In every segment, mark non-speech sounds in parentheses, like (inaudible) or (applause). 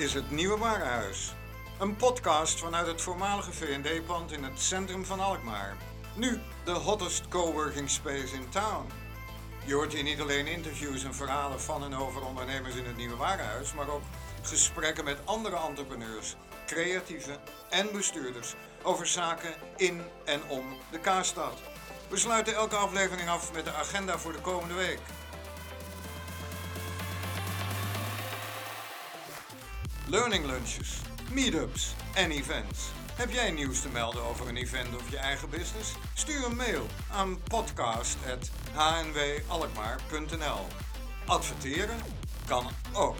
Is het Nieuwe Warenhuis. Een podcast vanuit het voormalige V&D-pand in het centrum van Alkmaar. Nu de hottest coworking space in town. Je hoort hier niet alleen interviews en verhalen van en over ondernemers in het Nieuwe Warenhuis, maar ook gesprekken met andere entrepreneurs, creatieven en bestuurders over zaken in en om de Kaarstad. We sluiten elke aflevering af met de agenda voor de komende week. Learning lunches, meetups en events. Heb jij nieuws te melden over een event of je eigen business? Stuur een mail aan podcast.hnwalkmaar.nl Adverteren kan ook.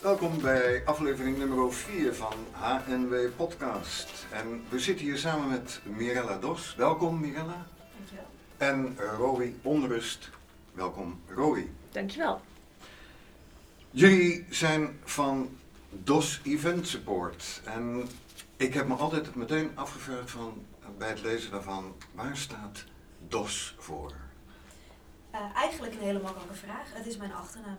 Welkom bij aflevering nummer 4 van HNW Podcast. En we zitten hier samen met Mirella Dos. Welkom Mirella. Dankjewel. En Roy Onrust. Welkom Roy. Dankjewel. Jullie zijn van DOS Event Support. En ik heb me altijd meteen afgevraagd van, bij het lezen daarvan, waar staat DOS voor? Eh, eigenlijk een hele makkelijke vraag. Het is mijn achternaam.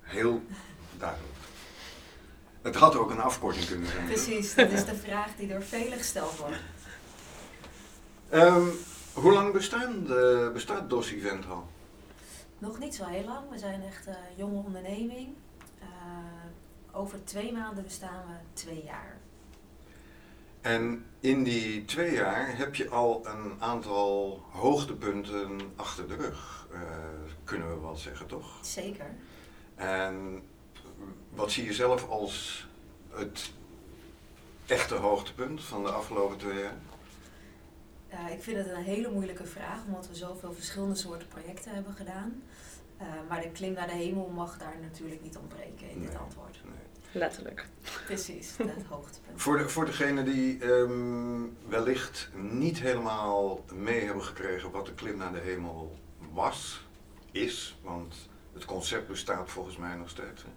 Heel duidelijk. Het had ook een afkorting kunnen zijn. Precies, dat is de vraag die door velen gesteld wordt. Ehm, hoe lang bestaan de, bestaat DOS Event al? Nog niet zo heel lang. We zijn echt een jonge onderneming. Eh, over twee maanden bestaan we twee jaar. En in die twee jaar heb je al een aantal hoogtepunten achter de rug, eh, kunnen we wel zeggen, toch? Zeker. En wat zie je zelf als het echte hoogtepunt van de afgelopen twee jaar? Eh, ik vind het een hele moeilijke vraag, omdat we zoveel verschillende soorten projecten hebben gedaan. Eh, maar de klim naar de hemel mag daar natuurlijk niet ontbreken in dit antwoord. Nee. Letterlijk. Precies, (laughs) het hoogtepunt. Voor, de, voor degenen die ehm, wellicht niet helemaal mee hebben gekregen wat de klim naar de hemel was, is, want het concept bestaat volgens mij nog steeds. hè.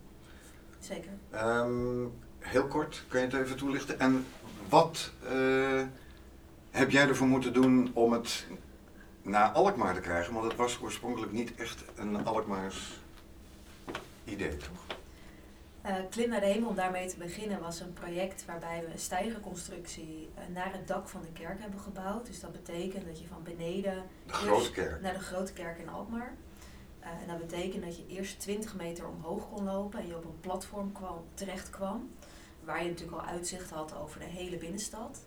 Zeker. Ehm, heel kort, kan je het even toelichten? En wat eh, heb jij ervoor moeten doen om het naar Alkmaar te krijgen? Want het was oorspronkelijk niet echt een Alkmaars idee, toch? Eh, Klim naar de hemel, om daarmee te beginnen, was een project waarbij we een stijgerconstructie eh, naar het dak van de kerk hebben gebouwd. Dus dat betekent dat je van beneden De grote eerst kerk. naar de grote kerk in Alkmaar. Eh, en dat betekent dat je eerst 20 meter omhoog kon lopen en je op een platform kwam, terecht kwam. Waar je natuurlijk al uitzicht had over de hele binnenstad.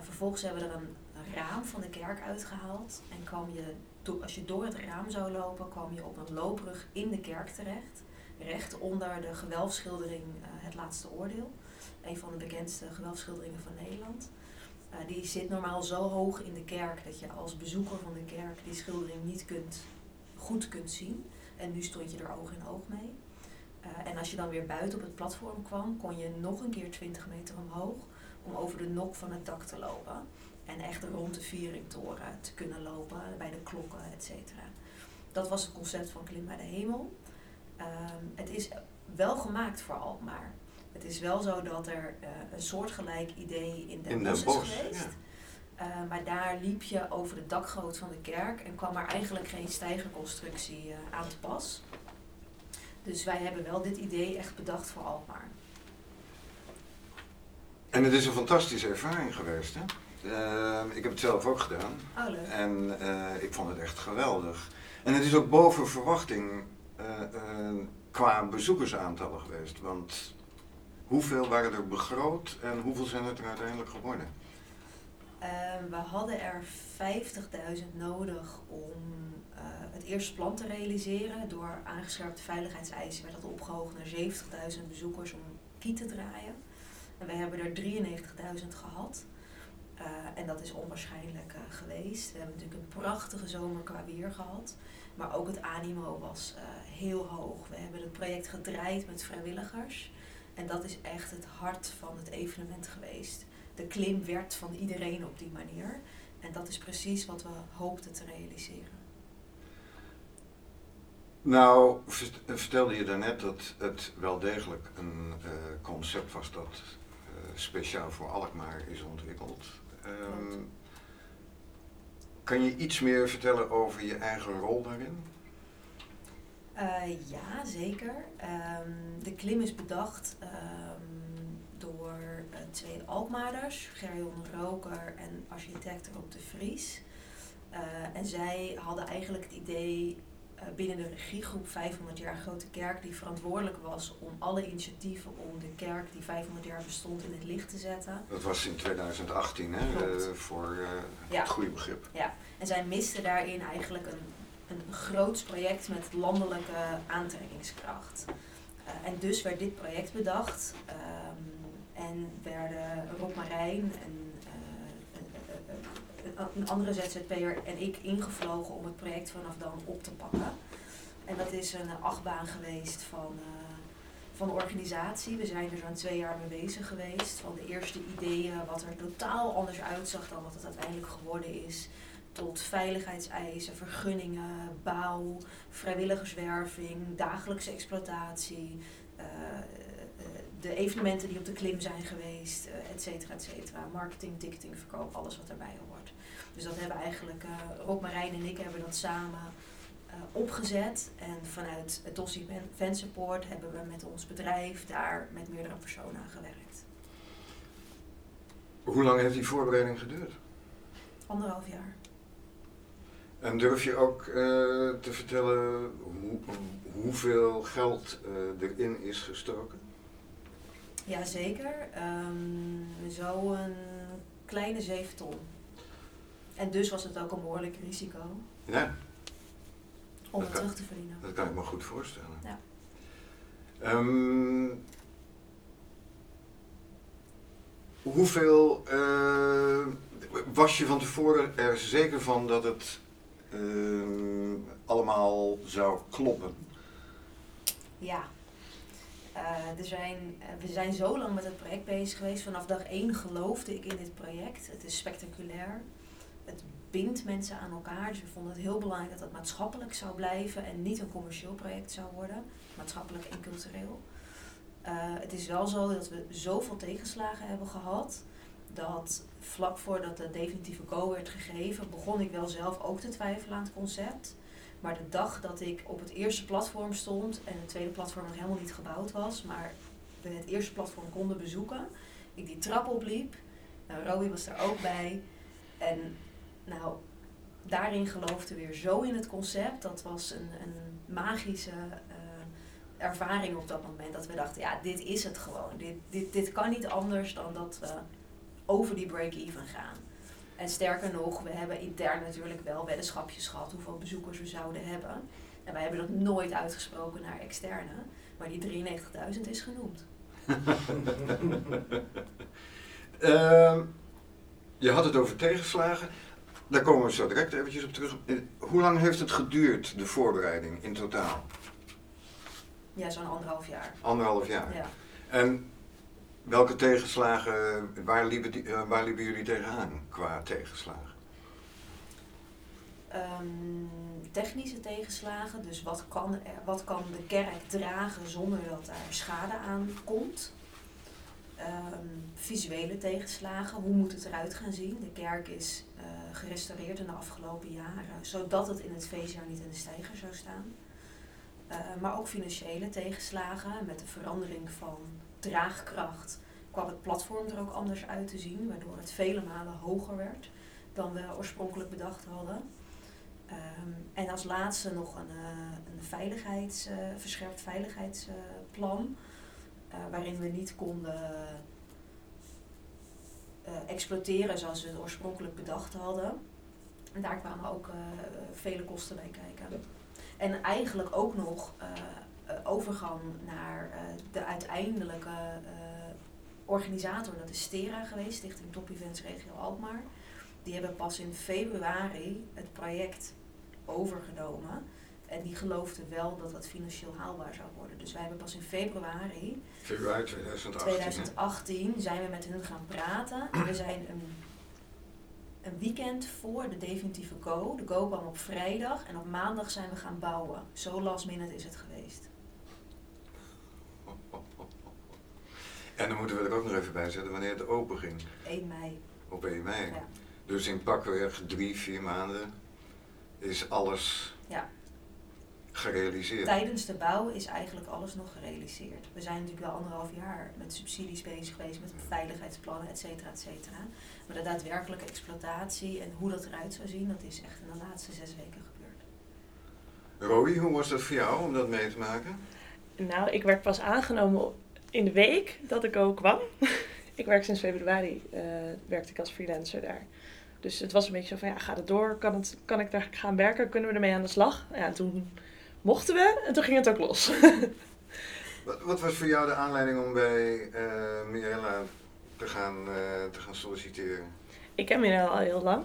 Vervolgens hebben we er een raam van de kerk uitgehaald. En kwam je, als je door het raam zou lopen, kwam je op een loopbrug in de kerk terecht. Recht onder de gewelfschildering eh, Het Laatste Oordeel. Een van de bekendste gewelfschilderingen van Nederland. Eh, die zit normaal zo hoog in de kerk dat je als bezoeker van de kerk die schildering niet kunt, goed kunt zien. En nu stond je er oog in oog mee. Eh, en als je dan weer buiten op het platform kwam, kon je nog een keer 20 meter omhoog om over de nok van het dak te lopen. En echt rond de Vieringtoren te kunnen lopen, bij de klokken, et cetera. Dat was het concept van Klim bij de Hemel. Ehm, het is wel gemaakt voor Alkmaar. Het is wel zo dat er eh, een soortgelijk idee in Den In Den Bosch is geweest. ja. Eh, maar daar liep je over de dakgoot van de kerk en kwam er eigenlijk geen stijgerconstructie eh, aan te pas. Dus wij hebben wel dit idee echt bedacht voor Alkmaar. En het is een fantastische ervaring geweest, hè? Ehm, ik heb het zelf ook gedaan. Oh, leuk. En eh, ik vond het echt geweldig. En het is ook boven verwachting eh, eh, qua bezoekersaantallen geweest. Want hoeveel waren er begroot en hoeveel zijn het er uiteindelijk geworden? Ehm, we hadden er 50.000 nodig om het eerste plan te realiseren. Door aangescherpte veiligheidseisen werd dat opgehoogd naar 70.000 bezoekers om kiet te draaien. En wij hebben er 93.000 gehad. Eh, en dat is onwaarschijnlijk eh, geweest. We hebben natuurlijk een prachtige zomer qua weer gehad. Maar ook het animo was eh, heel hoog. We hebben het project gedraaid met vrijwilligers. En dat is echt het hart van het evenement geweest de klim werd van iedereen op die manier. En dat is precies wat we hoopten te realiseren. Nou, vert- vertelde je daarnet dat het wel degelijk een concept was dat speciaal voor Alkmaar is ontwikkeld. Ehm, kan je iets meer vertellen over je eigen rol daarin? Uh, ja, zeker. Um, de klim is bedacht um, door uh, twee Alkmaarders, Gerjon Roker en architect Rob de Vries. Uh, en zij hadden eigenlijk het idee binnen de regiegroep 500 jaar Grote Kerk, die verantwoordelijk was om alle initiatieven om de kerk die 500 jaar bestond in het licht te zetten. Dat was in 2018, hè? voor ja. het goede begrip. Ja, en zij misten daarin eigenlijk een een groots project met landelijke aantrekkingskracht. Uh, en dus werd dit project bedacht um, en werden Rob Marijn en uh, een andere ZZP'er en ik ingevlogen om het project vanaf dan op te pakken. En dat is een achtbaan geweest van, uh, van organisatie. We zijn er zo'n twee jaar mee bezig geweest. Van de eerste ideeën, wat er totaal anders uitzag dan wat het uiteindelijk geworden is tot veiligheidseisen, vergunningen, bouw, vrijwilligerswerving, dagelijkse exploitatie, uh, de evenementen die op de klim zijn geweest, et cetera, et cetera. Marketing, ticketing, verkoop, alles wat erbij hoort. Dus dat hebben eigenlijk, uh, Rob Marijn en ik hebben dat samen opgezet. En vanuit het Dossie Fan Support hebben we met ons bedrijf daar met meerdere personen aan gewerkt. Hoe lang heeft die voorbereiding geduurd? Anderhalf jaar. En durf je ook uh, te vertellen hoe, hoeveel geld uh, erin is gestoken? Jazeker, um, zo een kleine 7 ton. En dus was het ook een behoorlijk risico. Ja. Om het terug te verdienen. Dat kan ik me goed voorstellen. Ja. Um, hoeveel uh, was je van tevoren er zeker van dat het uh, allemaal zou kloppen? Ja. Uh, er zijn, uh, we zijn zo lang met het project bezig geweest. Vanaf dag één geloofde ik in dit project. Het is spectaculair. Het bindt mensen aan elkaar. Dus we vonden het heel belangrijk dat het maatschappelijk zou blijven en niet een commercieel project zou worden. Maatschappelijk en cultureel. Uh, het is wel zo dat we zoveel tegenslagen hebben gehad dat vlak voordat de definitieve go werd gegeven, begon ik wel zelf ook te twijfelen aan het concept. Maar de dag dat ik op het eerste platform stond en het tweede platform nog helemaal niet gebouwd was, maar we het eerste platform konden bezoeken, ik die trap opliep, nou, Rowie was er ook bij. En nou, daarin geloofde weer zo in het concept. Dat was een, een magische uh, ervaring op dat moment. Dat we dachten, ja, dit is het gewoon. Dit, dit, dit kan niet anders dan dat we over die break-even gaan. En sterker nog, we hebben intern natuurlijk wel weddenschapjes gehad hoeveel bezoekers we zouden hebben. En wij hebben dat nooit uitgesproken naar externe, maar die 93.000 is genoemd. uh, (laughs) je had het over tegenslagen. Daar komen we zo direct eventjes op terug. Eh, hoe lang heeft het geduurd, de voorbereiding in totaal? Ja, zo'n anderhalf jaar. Anderhalf jaar. Ja. En Welke tegenslagen, waar liepen, die, waar liepen jullie tegenaan qua tegenslagen? Um, technische tegenslagen, dus wat kan, er, wat kan de kerk dragen zonder dat er schade aan komt? Um, visuele tegenslagen, hoe moet het eruit gaan zien? De kerk is uh, gerestaureerd in de afgelopen jaren, zodat het in het feestjaar niet in de stijger zou staan. Uh, maar ook financiële tegenslagen met de verandering van draagkracht kwam het platform er ook anders uit te zien, waardoor het vele malen hoger werd dan we oorspronkelijk bedacht hadden. Um, en als laatste nog een, uh, een veiligheids, verscherpt veiligheidsplan, uh, waarin we niet konden exploiteren zoals we het oorspronkelijk bedacht hadden. En daar kwamen ook vele kosten bij kijken. En eigenlijk ook nog overgang naar de uiteindelijke organisator, dat is Stera geweest, Stichting Top Events Regio Alkmaar. Die hebben pas in februari het project overgenomen. En die geloofden wel dat dat financieel haalbaar zou worden. Dus wij hebben pas in februari, februari 2018, 2018 zijn we met hun gaan praten. En we zijn een, een weekend voor de definitieve go. De go kwam op vrijdag en op maandag zijn we gaan bouwen. Zo last minute is het geweest. En dan moeten we er ook nog even bij zetten wanneer het open ging. 1 mei. Op 1 mei. Ja. Dus in pakweg drie, vier maanden is alles ja. Gerealiseerd? Tijdens de bouw is eigenlijk alles nog gerealiseerd. We zijn natuurlijk wel anderhalf jaar met subsidies bezig geweest, met veiligheidsplannen, et cetera, et cetera. Maar de daadwerkelijke exploitatie en hoe dat eruit zou zien, dat is echt in de laatste zes weken gebeurd. Roy, hoe was dat voor jou om dat mee te maken? Nou, ik werd pas aangenomen in de week dat ik ook kwam. (laughs) ik werk sinds februari, uh, werkte ik als freelancer daar. Dus het was een beetje zo van, ja, gaat het door? Kan, het, kan ik daar gaan werken? Kunnen we ermee aan de slag? Ja, toen mochten we en toen ging het ook los. (laughs) wat, wat, was voor jou de aanleiding om bij uh, Mirella te gaan, uh, te gaan solliciteren? Ik ken Mirella al heel lang.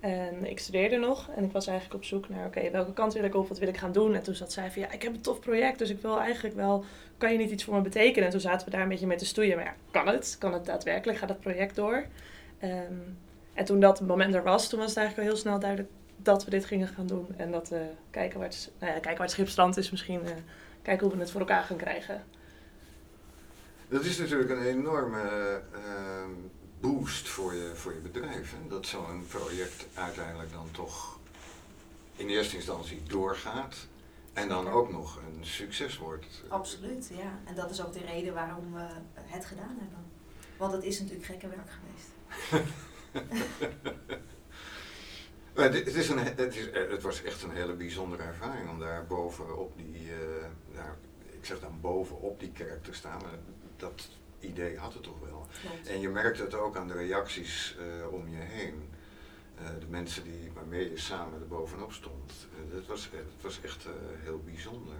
En ik studeerde nog en ik was eigenlijk op zoek naar, oké, welke kant wil ik op, wat wil ik gaan doen? En toen zat zij van, ja, ik heb een tof project, dus ik wil eigenlijk wel, kan je niet iets voor me betekenen? En toen zaten we daar een beetje mee te stoeien, maar ja, kan het? Kan het daadwerkelijk? Gaat het project door? Um, en toen dat moment er was, toen was het eigenlijk al heel snel duidelijk dat we dit gingen gaan doen. En dat we kijken waar het, nou ja, kijken waar het schip strand is, misschien uh, kijken hoe we het voor elkaar gaan krijgen. Dat is natuurlijk een enorme uh, boost voor je, voor je bedrijf. Hè? Dat zo'n project uiteindelijk dan toch in eerste instantie doorgaat. En dan ook nog een succes wordt. Absoluut, ja. En dat is ook de reden waarom we het gedaan hebben. Want het is natuurlijk gekke werk geweest. (laughs) het, is een, het, is, eh, het, was echt een hele bijzondere ervaring om daar bovenop die, uh, ik zeg dan bovenop die kerk te staan. Dat idee had het toch wel. En je merkte het ook aan de reacties uh, om je heen. Uh, de mensen die, waarmee je samen er bovenop stond. Het, was, het was echt heel bijzonder.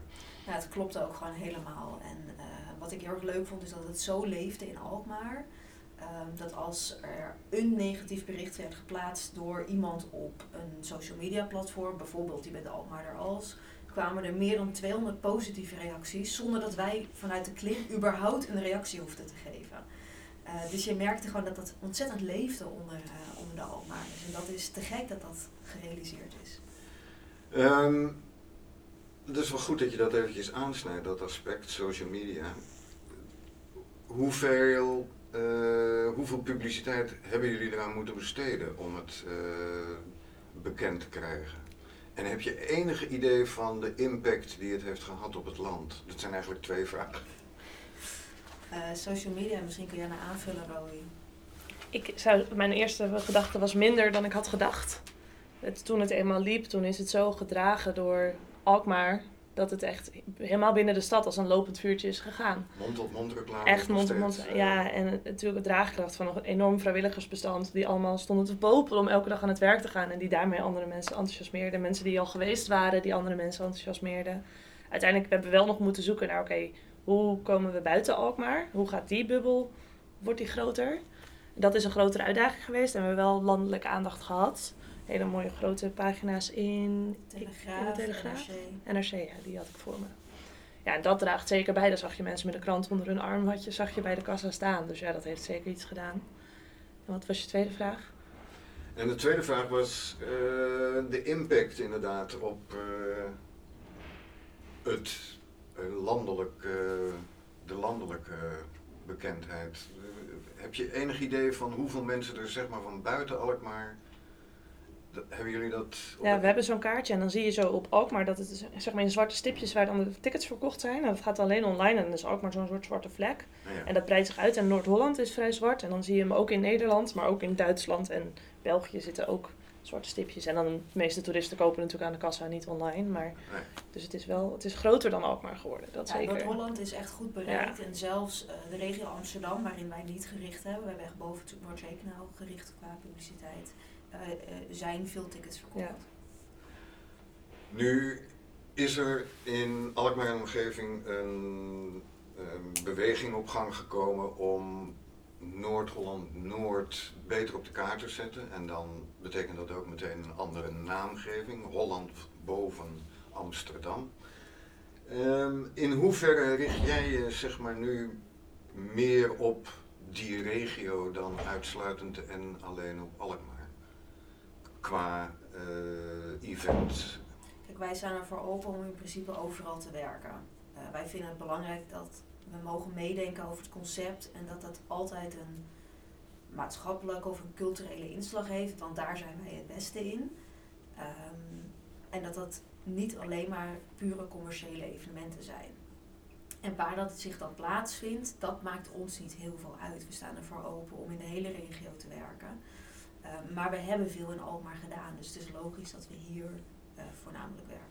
Ja, het klopte ook gewoon helemaal. En wat ik heel erg leuk vond is dat het zo leefde in Alkmaar. Ehm, dat als er een negatief bericht werd geplaatst door iemand op een social media platform, bijvoorbeeld die bij de Alkmaarder als, kwamen er meer dan 200 positieve reacties zonder dat wij vanuit de klim überhaupt een reactie hoefden te geven. Uh, dus je merkte gewoon dat dat ontzettend leefde onder, uh, onder de Alkmaarders. En dat is te gek dat dat gerealiseerd is. Um, het is wel goed dat je dat eventjes aansnijdt, dat aspect, social media. Hoeveel uh, hoeveel publiciteit hebben jullie eraan moeten besteden om het uh, bekend te krijgen? En heb je enige idee van de impact die het heeft gehad op het land? Dat zijn eigenlijk twee vragen. Uh, social media, misschien kun jij naar aanvullen, Roy. Ik zou, mijn eerste gedachte was minder dan ik had gedacht. Het, toen het eenmaal liep, toen is het zo gedragen door Alkmaar, dat het echt helemaal binnen de stad als een lopend vuurtje is gegaan. Mond-op-mond reclame. Echt mond-op-mond, uh, ja. En natuurlijk het draagkracht van een enorm vrijwilligersbestand. Die allemaal stonden te popelen om elke dag aan het werk te gaan. En die daarmee andere mensen enthousiasmeerden. Mensen die al geweest waren, die andere mensen enthousiasmeerden. Uiteindelijk hebben we wel nog moeten zoeken naar, oké, hoe komen we buiten Alkmaar? Hoe gaat die bubbel, wordt die groter? Dat is een grotere uitdaging geweest en we hebben wel landelijke aandacht gehad hele mooie grote pagina's in Telegraaf, in de Telegraaf. NRC. NRC, ja, die had ik voor me. Ja, en dat draagt zeker bij. Daar zag je mensen met een krant onder hun arm, had je, zag je bij de kassa staan. Dus ja, dat heeft zeker iets gedaan. En wat was je tweede vraag? En de tweede vraag was uh, de impact inderdaad op uh, het uh, landelijk, de landelijke bekendheid. heb je enig idee van hoeveel mensen er zeg maar van buiten Alkmaar hebben jullie dat? Ja, we hebben zo'n kaartje en dan zie je zo op Alkmaar dat het is, zeg maar in zwarte stipjes waar dan de tickets verkocht zijn. En dat gaat alleen online en dan is Alkmaar zo'n soort zwarte vlek. Ah, ja. En dat breidt zich uit en Noord-Holland is vrij zwart. En dan zie je hem ook in Nederland, maar ook in Duitsland en België zitten ook zwarte stipjes. En dan de meeste toeristen kopen natuurlijk aan de kassa, niet online. Maar, nee. Dus het is wel, het is groter dan Alkmaar geworden, dat ja, zeker. Noord-Holland is echt goed bereikt. En zelfs uh, de regio Amsterdam, waarin wij niet gericht hebben. We hebben echt boven Noordzeekanaal gericht qua publiciteit. Uh, uh, zijn veel tickets verkocht. Ja. Nu is er in Alkmaar en omgeving een, een beweging op gang gekomen om Noord-Holland Noord beter op de kaart te zetten. En dan betekent dat ook meteen een andere naamgeving. Holland boven Amsterdam. Um, in hoeverre richt jij je zeg maar nu meer op die regio dan uitsluitend en alleen op Alkmaar? Qua uh, event. Kijk, wij zijn ervoor open om in principe overal te werken. Uh, wij vinden het belangrijk dat we mogen meedenken over het concept en dat dat altijd een maatschappelijke of een culturele inslag heeft, want daar zijn wij het beste in. Um, en dat dat niet alleen maar pure commerciële evenementen zijn. En waar dat zich dan plaatsvindt, dat maakt ons niet heel veel uit. We staan ervoor open om in de hele regio te werken. Uh, maar we hebben veel in Alkmaar gedaan, dus het is logisch dat we hier uh, voornamelijk werken.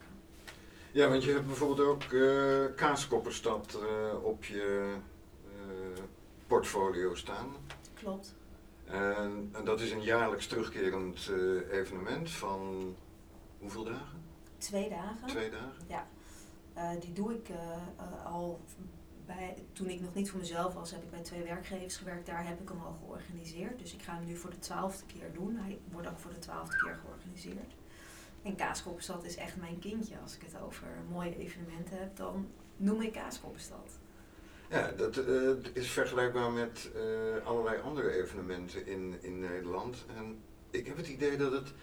Ja, want je hebt bijvoorbeeld ook uh, Kaaskopperstad op je portfolio staan. Klopt. En, en, dat is een jaarlijks terugkerend evenement van hoeveel dagen? Twee dagen. Twee dagen? Ja. Die doe ik al bij, toen ik nog niet voor mezelf was, heb ik bij twee werkgevers gewerkt. Daar heb ik hem al georganiseerd. Dus ik ga hem nu voor de twaalfde keer doen. Hij wordt ook voor de twaalfde keer georganiseerd. En Kaaskoppenstad is echt mijn kindje. Als ik het over mooie evenementen heb, dan noem ik Kaaskoppenstad. Ja, dat is vergelijkbaar met allerlei andere evenementen in, in Nederland. En ik heb het idee dat het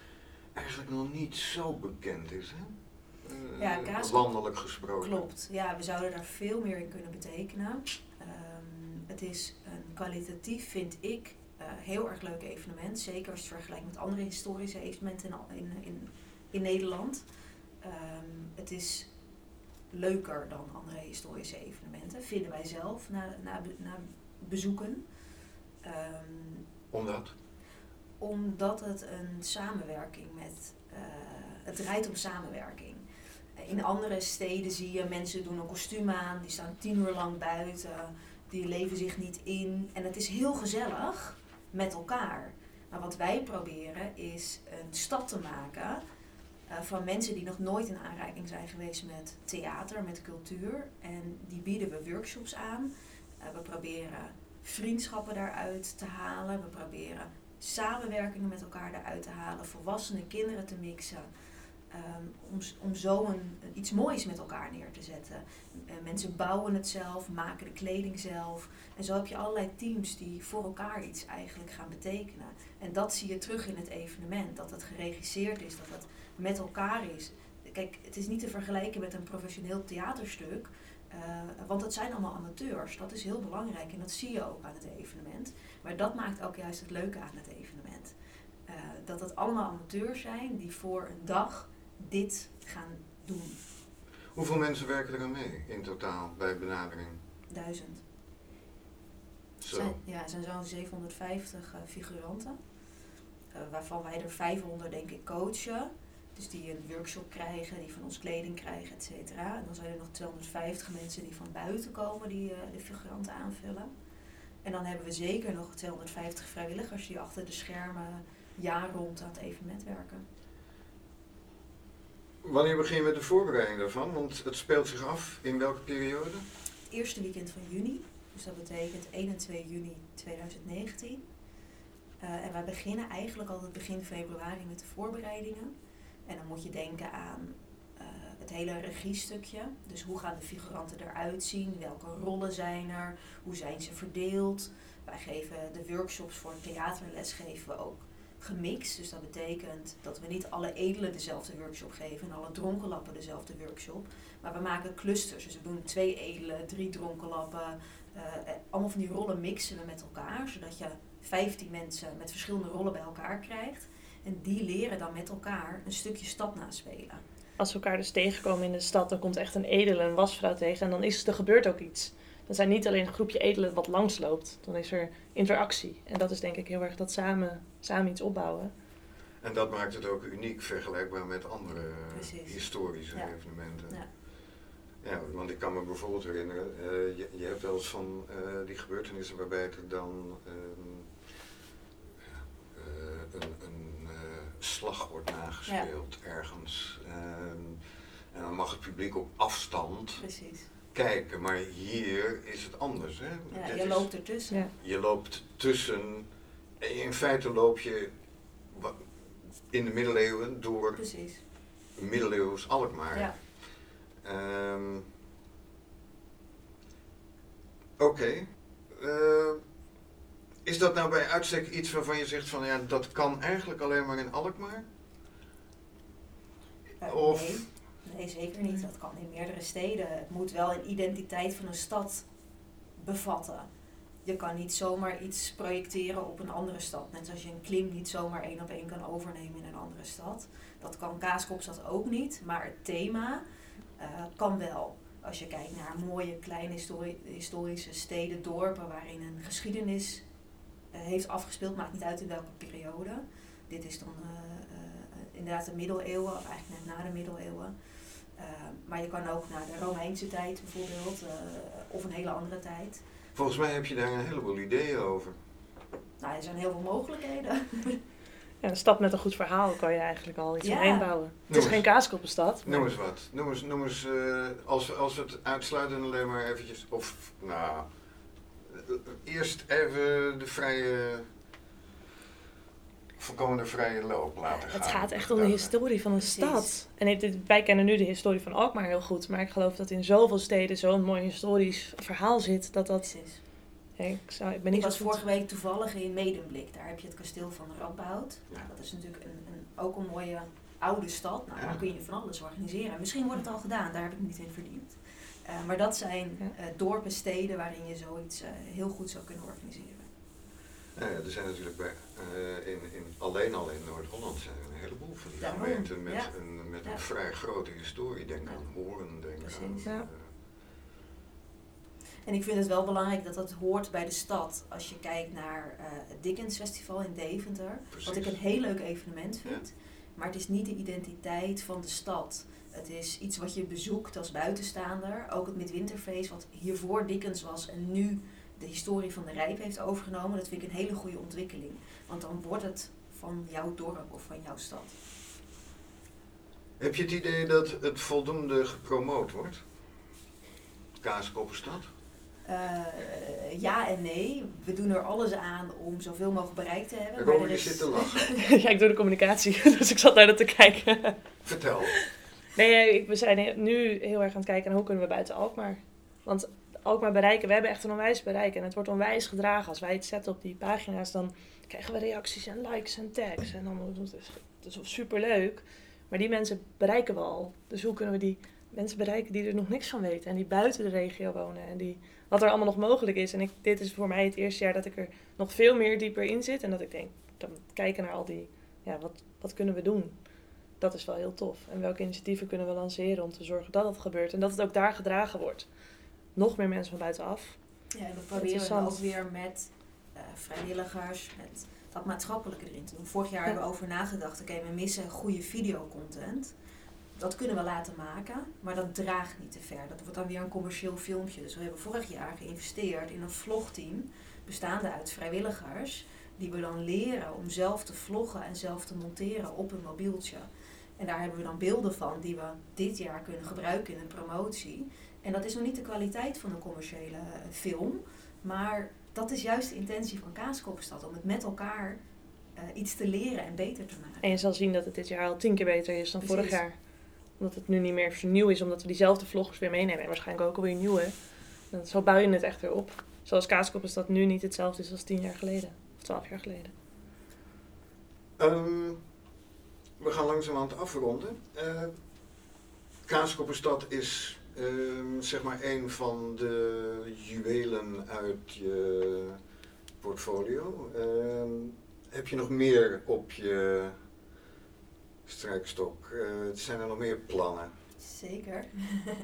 eigenlijk nog niet zo bekend is. Hè? Ja, uh, landelijk gesproken. Klopt, ja, we zouden daar veel meer in kunnen betekenen. Um, het is een kwalitatief, vind ik, uh, heel erg leuk evenement. Zeker als je het vergelijkt met andere historische evenementen in, in, in, in Nederland. Um, het is leuker dan andere historische evenementen, vinden wij zelf na, na, na bezoeken. Um, Omdat? Omdat het een samenwerking met. Uh, het draait om samenwerking. In andere steden zie je mensen doen een kostuum aan, die staan tien uur lang buiten, die leven zich niet in. En het is heel gezellig met elkaar. Maar wat wij proberen is een stad te maken uh, van mensen die nog nooit in aanraking zijn geweest met theater, met cultuur. En die bieden we workshops aan. Uh, we proberen vriendschappen daaruit te halen. We proberen samenwerkingen met elkaar eruit te halen, volwassenen, kinderen te mixen. Um, om, om zo een, iets moois met elkaar neer te zetten. Uh, mensen bouwen het zelf, maken de kleding zelf. En zo heb je allerlei teams die voor elkaar iets eigenlijk gaan betekenen. En dat zie je terug in het evenement. Dat het geregisseerd is, dat het met elkaar is. Kijk, het is niet te vergelijken met een professioneel theaterstuk. Uh, want het zijn allemaal amateurs. Dat is heel belangrijk en dat zie je ook aan het evenement. Maar dat maakt ook juist het leuke aan het evenement. Uh, dat het allemaal amateurs zijn die voor een dag dit gaan doen. Hoeveel mensen werken er aan mee in totaal bij benadering? Duizend. Zo. Zijn, ja, er zijn zo'n 750 uh, figuranten. Uh, waarvan wij er 500 denk ik coachen. Dus die een workshop krijgen, die van ons kleding krijgen, et cetera. En dan zijn er nog 250 mensen die van buiten komen die uh, de figuranten aanvullen. En dan hebben we zeker nog 250 vrijwilligers die achter de schermen jaar rond aan het evenement werken. Wanneer begin je met de voorbereiding daarvan? Want het speelt zich af in welke periode? Eerste weekend van juni. Dus dat betekent 1 en 2 juni 2019. Uh, en wij beginnen eigenlijk al het begin februari met de voorbereidingen. En dan moet je denken aan uh, het hele regiestukje. Dus hoe gaan de figuranten eruit zien? Welke rollen zijn er? Hoe zijn ze verdeeld? Wij geven de workshops voor theaterles geven we ook gemixt. Dus dat betekent dat we niet alle edelen dezelfde workshop geven en alle dronkenlappen dezelfde workshop. Maar we maken clusters. Dus we doen twee edelen, drie dronkenlappen. Uh, allemaal van die rollen mixen we met elkaar, zodat je 15 mensen met verschillende rollen bij elkaar krijgt. En die leren dan met elkaar een stukje stad naspelen. Als we elkaar dus tegenkomen in de stad, dan komt echt een edele, een wasvrouw tegen en dan is er gebeurt ook iets. Dan zijn niet alleen een groepje edelen wat langsloopt, dan is er interactie. En dat is denk ik heel erg dat samen, samen iets opbouwen. En dat maakt het ook uniek vergelijkbaar met andere Precies. historische ja. evenementen. Ja. ja. want ik kan me bijvoorbeeld herinneren, uh, je, je, hebt wel eens van uh, die gebeurtenissen waarbij er dan um, uh, een, een slag wordt nagespeeld ja. ergens. Um, en dan mag het publiek op afstand Precies kijken. Maar hier is het anders. Hè? Ja, je loopt ertussen. Ja. je loopt tussen. In feite loop je in de middeleeuwen door Precies. middeleeuws Alkmaar. Ja. Ehm, Oké. Eh, is dat nou bij uitstek iets waarvan je zegt van ja, dat kan eigenlijk alleen maar in Alkmaar? Eh, Of- Nee. nee, zeker niet. Dat kan in meerdere steden. Het moet wel een identiteit van een stad bevatten. Je kan niet zomaar iets projecteren op een andere stad. Net zoals je een klim niet zomaar één op één kan overnemen in een andere stad. Dat kan Kaaskopstad ook niet, maar het thema eh, kan wel. Als je kijkt naar mooie kleine histori- historische steden, dorpen waarin een geschiedenis eh, heeft afgespeeld, maakt niet uit in welke periode. Dit is dan eh, inderdaad de middeleeuwen, of eigenlijk net na de middeleeuwen. Maar je kan ook naar de Romeinse tijd bijvoorbeeld, of een hele andere tijd. Volgens mij heb je daar een heleboel ideeën over. Nou, er zijn heel veel mogelijkheden. (laughs) Ja, een stad met een goed verhaal kan je eigenlijk al iets Ja. omheen bouwen. Het Noem is eens. geen kaaskoppenstad. maar- Noem eens wat. Noem eens, noem eens eh, als, als we het uitsluitend alleen maar eventjes, of nou, eerst even de vrije, volkomen de vrije loop laten gaan. Het gaat echt om de historie van een Precies. stad. En dit- wij kennen nu de historie van Alkmaar heel goed. Maar ik geloof dat in zoveel steden zo'n mooi historisch verhaal zit. Dat dat... Precies. Ik, zou, ik ben Ik niet was goed. vorige week toevallig in Medemblik. Daar heb je het kasteel van Radboud. Ja. Nou, dat is natuurlijk een, een, ook een mooie oude stad. Nou, Ja. daar kun je van alles organiseren. Misschien wordt het al gedaan, daar heb ik niet in verdiend. Eh, maar dat zijn Ja. eh, dorpen, steden waarin je zoiets eh, heel goed zou kunnen organiseren. Nou ja, er zijn natuurlijk bij, eh, in, in, alleen al in Noord-Holland zijn er een heleboel van die Daarom, gemeenten met, ja. een, met Ja. een vrij grote historie. Denk aan Hoorn, denk Precies. aan... Eh, En ik vind het wel belangrijk dat dat hoort bij de stad. Als je kijkt naar eh, het Dickens Festival in Deventer. Wat ik een heel leuk evenement vind. Maar het is niet de identiteit van de stad. Het is iets wat je bezoekt als buitenstaander. Ook het Midwinterfeest, wat hiervoor Dickens was en nu de historie van de Rijp heeft overgenomen. Dat vind ik een hele goede ontwikkeling. Want dan wordt het van jouw dorp of van jouw stad. Heb je het idee dat het voldoende gepromoot wordt? Kaaskoppenstad? Eh, ja en nee. We doen er alles aan om zoveel mogelijk bereik te hebben. Je is- zit te lachen. (laughs) ja, ik doe de communicatie. (laughs) Dus ik zat naar dat te kijken. Vertel. Nee, we zijn nu heel erg aan het kijken naar hoe kunnen we buiten Alkmaar. Want Alkmaar bereiken, we hebben echt een onwijs bereik. En het wordt onwijs gedragen. Als wij het zetten op die pagina's, dan krijgen we reacties en likes en tags. En dan het is het is super leuk. Maar die mensen bereiken we al. Dus hoe kunnen we die mensen bereiken die er nog niks van weten. En die buiten de regio wonen. En die, wat er allemaal nog mogelijk is. En ik, dit is voor mij het eerste jaar dat ik er nog veel meer dieper in zit. En dat ik denk, dan kijken naar al die, ja, wat, wat kunnen we doen? Dat is wel heel tof. En welke initiatieven kunnen we lanceren om te zorgen dat het gebeurt. En dat het ook daar gedragen wordt. Nog meer mensen van buitenaf. Ja, en we proberen ook weer met eh, vrijwilligers, met dat maatschappelijke erin te doen. Vorig jaar Ja. hebben we over nagedacht, oké, we missen goede videocontent. Dat kunnen we laten maken, maar dat draagt niet te ver. Dat wordt dan weer een commercieel filmpje. Dus we hebben vorig jaar geïnvesteerd in een vlogteam, bestaande uit vrijwilligers, die we dan leren om zelf te vloggen en zelf te monteren op een mobieltje. En daar hebben we dan beelden van die we dit jaar kunnen gebruiken in een promotie. En dat is nog niet de kwaliteit van een commerciële eh, film, maar dat is juist de intentie van Kaaskoppenstad, om het met elkaar eh, iets te leren en beter te maken. En je zal zien dat het dit jaar al tien keer beter is dan vorig jaar. Omdat het nu niet meer nieuw is, omdat we diezelfde vloggers weer meenemen. En waarschijnlijk ook alweer nieuwe. En zo bouw je het echt weer op. Zoals Kaaskop is dat nu niet hetzelfde is als tien jaar geleden. Of twaalf jaar geleden. Ehm, we gaan langzamerhand afronden. Eh Kaaskoppenstad is ehm, zeg maar een van de juwelen uit je portfolio. Ehm, heb je nog meer op je strijkstok? Eh, zijn er nog meer plannen? Zeker.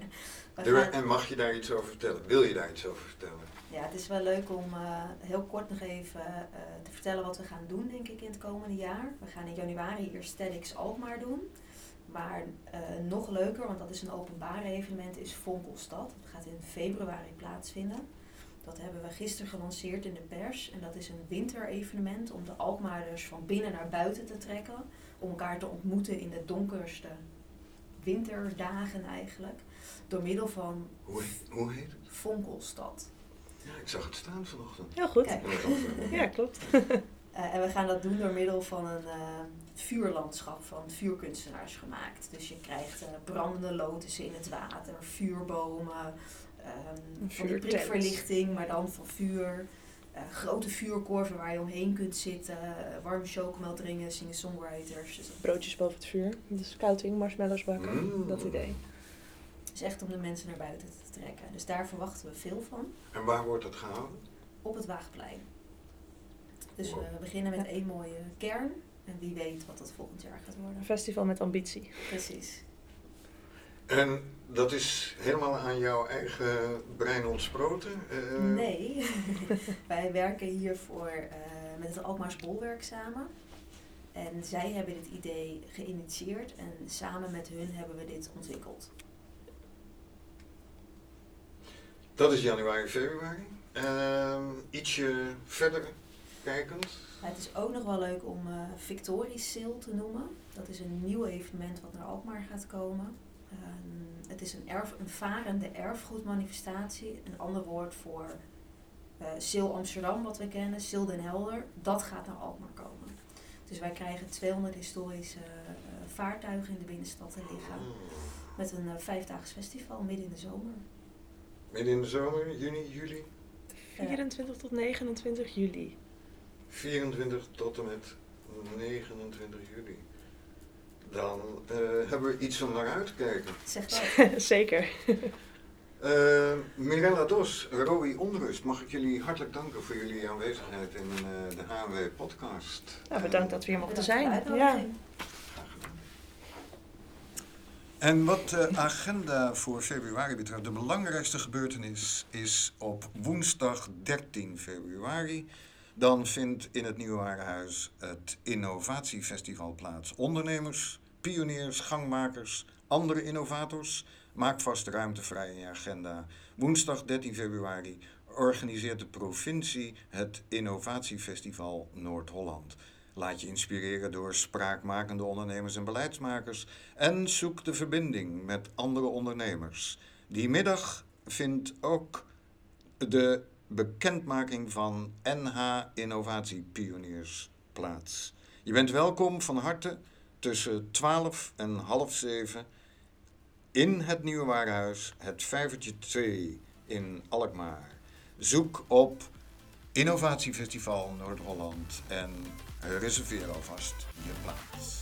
(laughs) Gaan- En mag je daar iets over vertellen? Wil je daar iets over vertellen? Ja, het is wel leuk om eh, heel kort nog even eh, te vertellen wat we gaan doen, denk ik, in het komende jaar. We gaan in januari eerst TEDx Alkmaar doen. Maar eh, nog leuker, want dat is een openbaar evenement, is Vonkelstad. Dat gaat in februari plaatsvinden. Dat hebben we gisteren gelanceerd in de pers. En dat is een winterevenement om de Alkmaarders van binnen naar buiten te trekken. Om elkaar te ontmoeten in de donkerste winterdagen eigenlijk. Door middel van Hoe, hoe heet het? Vonkelstad. Ja, ik zag het staan vanochtend. Heel goed. Kijk. (laughs) Ja, klopt. (laughs) Eh, en we gaan dat doen door middel van een eh, vuurlandschap van vuurkunstenaars gemaakt. Dus je krijgt eh, brandende lotussen in het water, vuurbomen, ehm, Een van die prikverlichting, maar dan van vuur. Eh, grote vuurkorven waar je omheen kunt zitten, warme chocomel drinken, singer-songwriters. Dus dat Broodjes boven het vuur. De scouting, marshmallows bakken. Mm. Dat idee. Is echt om de mensen naar buiten te trekken. Dus daar verwachten we veel van. En waar wordt dat gehouden? op het Waagplein. Dus we beginnen met één mooie kern. En wie weet wat dat volgend jaar gaat worden. Een festival met ambitie. Precies. En dat is helemaal aan jouw eigen brein ontsproten? Eh, Nee, (laughs) wij werken hiervoor eh, met het Alkmaars Bolwerk samen. En zij hebben dit idee geïnitieerd en samen met hun hebben we dit ontwikkeld. Dat is januari, februari. Ehm, ietsje verder kijkend. Het is ook nog wel leuk om eh Victorisch Sale te noemen. Dat is een nieuw evenement wat naar Alkmaar gaat komen. Ehm, het is een, erf, een varende erfgoedmanifestatie. Een ander woord voor Sale Amsterdam, wat we kennen, Sale Den Helder. Dat gaat naar Alkmaar komen. Dus wij krijgen 200 historische eh, vaartuigen in de binnenstad te liggen. Met een vijfdaags festival midden in de zomer. Midden in de zomer, juni, juli. 24 tot 29 juli. 24 tot en met 29 juli. Dan eh, hebben we iets om naar uit te kijken. Zeg (laughs) dat. Zeker. Eh, Mirella Dos, Roi Onrust, mag ik jullie hartelijk danken voor jullie aanwezigheid in eh, de HW podcast. Nou, bedankt dat we hier mochten zijn. Ja. En wat de agenda voor februari betreft, de belangrijkste gebeurtenis is op woensdag 13 februari. Dan vindt in het Nieuwe Warenhuis het Innovatiefestival plaats. Ondernemers, pioniers, gangmakers, andere innovators. Maak vast ruimte vrij in je agenda. Woensdag 13 februari organiseert de provincie het Innovatiefestival Noord-Holland. Laat je inspireren door spraakmakende ondernemers en beleidsmakers en zoek de verbinding met andere ondernemers. Die middag vindt ook de bekendmaking van NH Innovatiepioniers plaats. Je bent welkom van harte tussen 12 en half 7 in het Nieuwe Warenhuis, het Vijvertje 2 in Alkmaar. Zoek op Innovatiefestival Noord-Holland en reserveer alvast je plaats.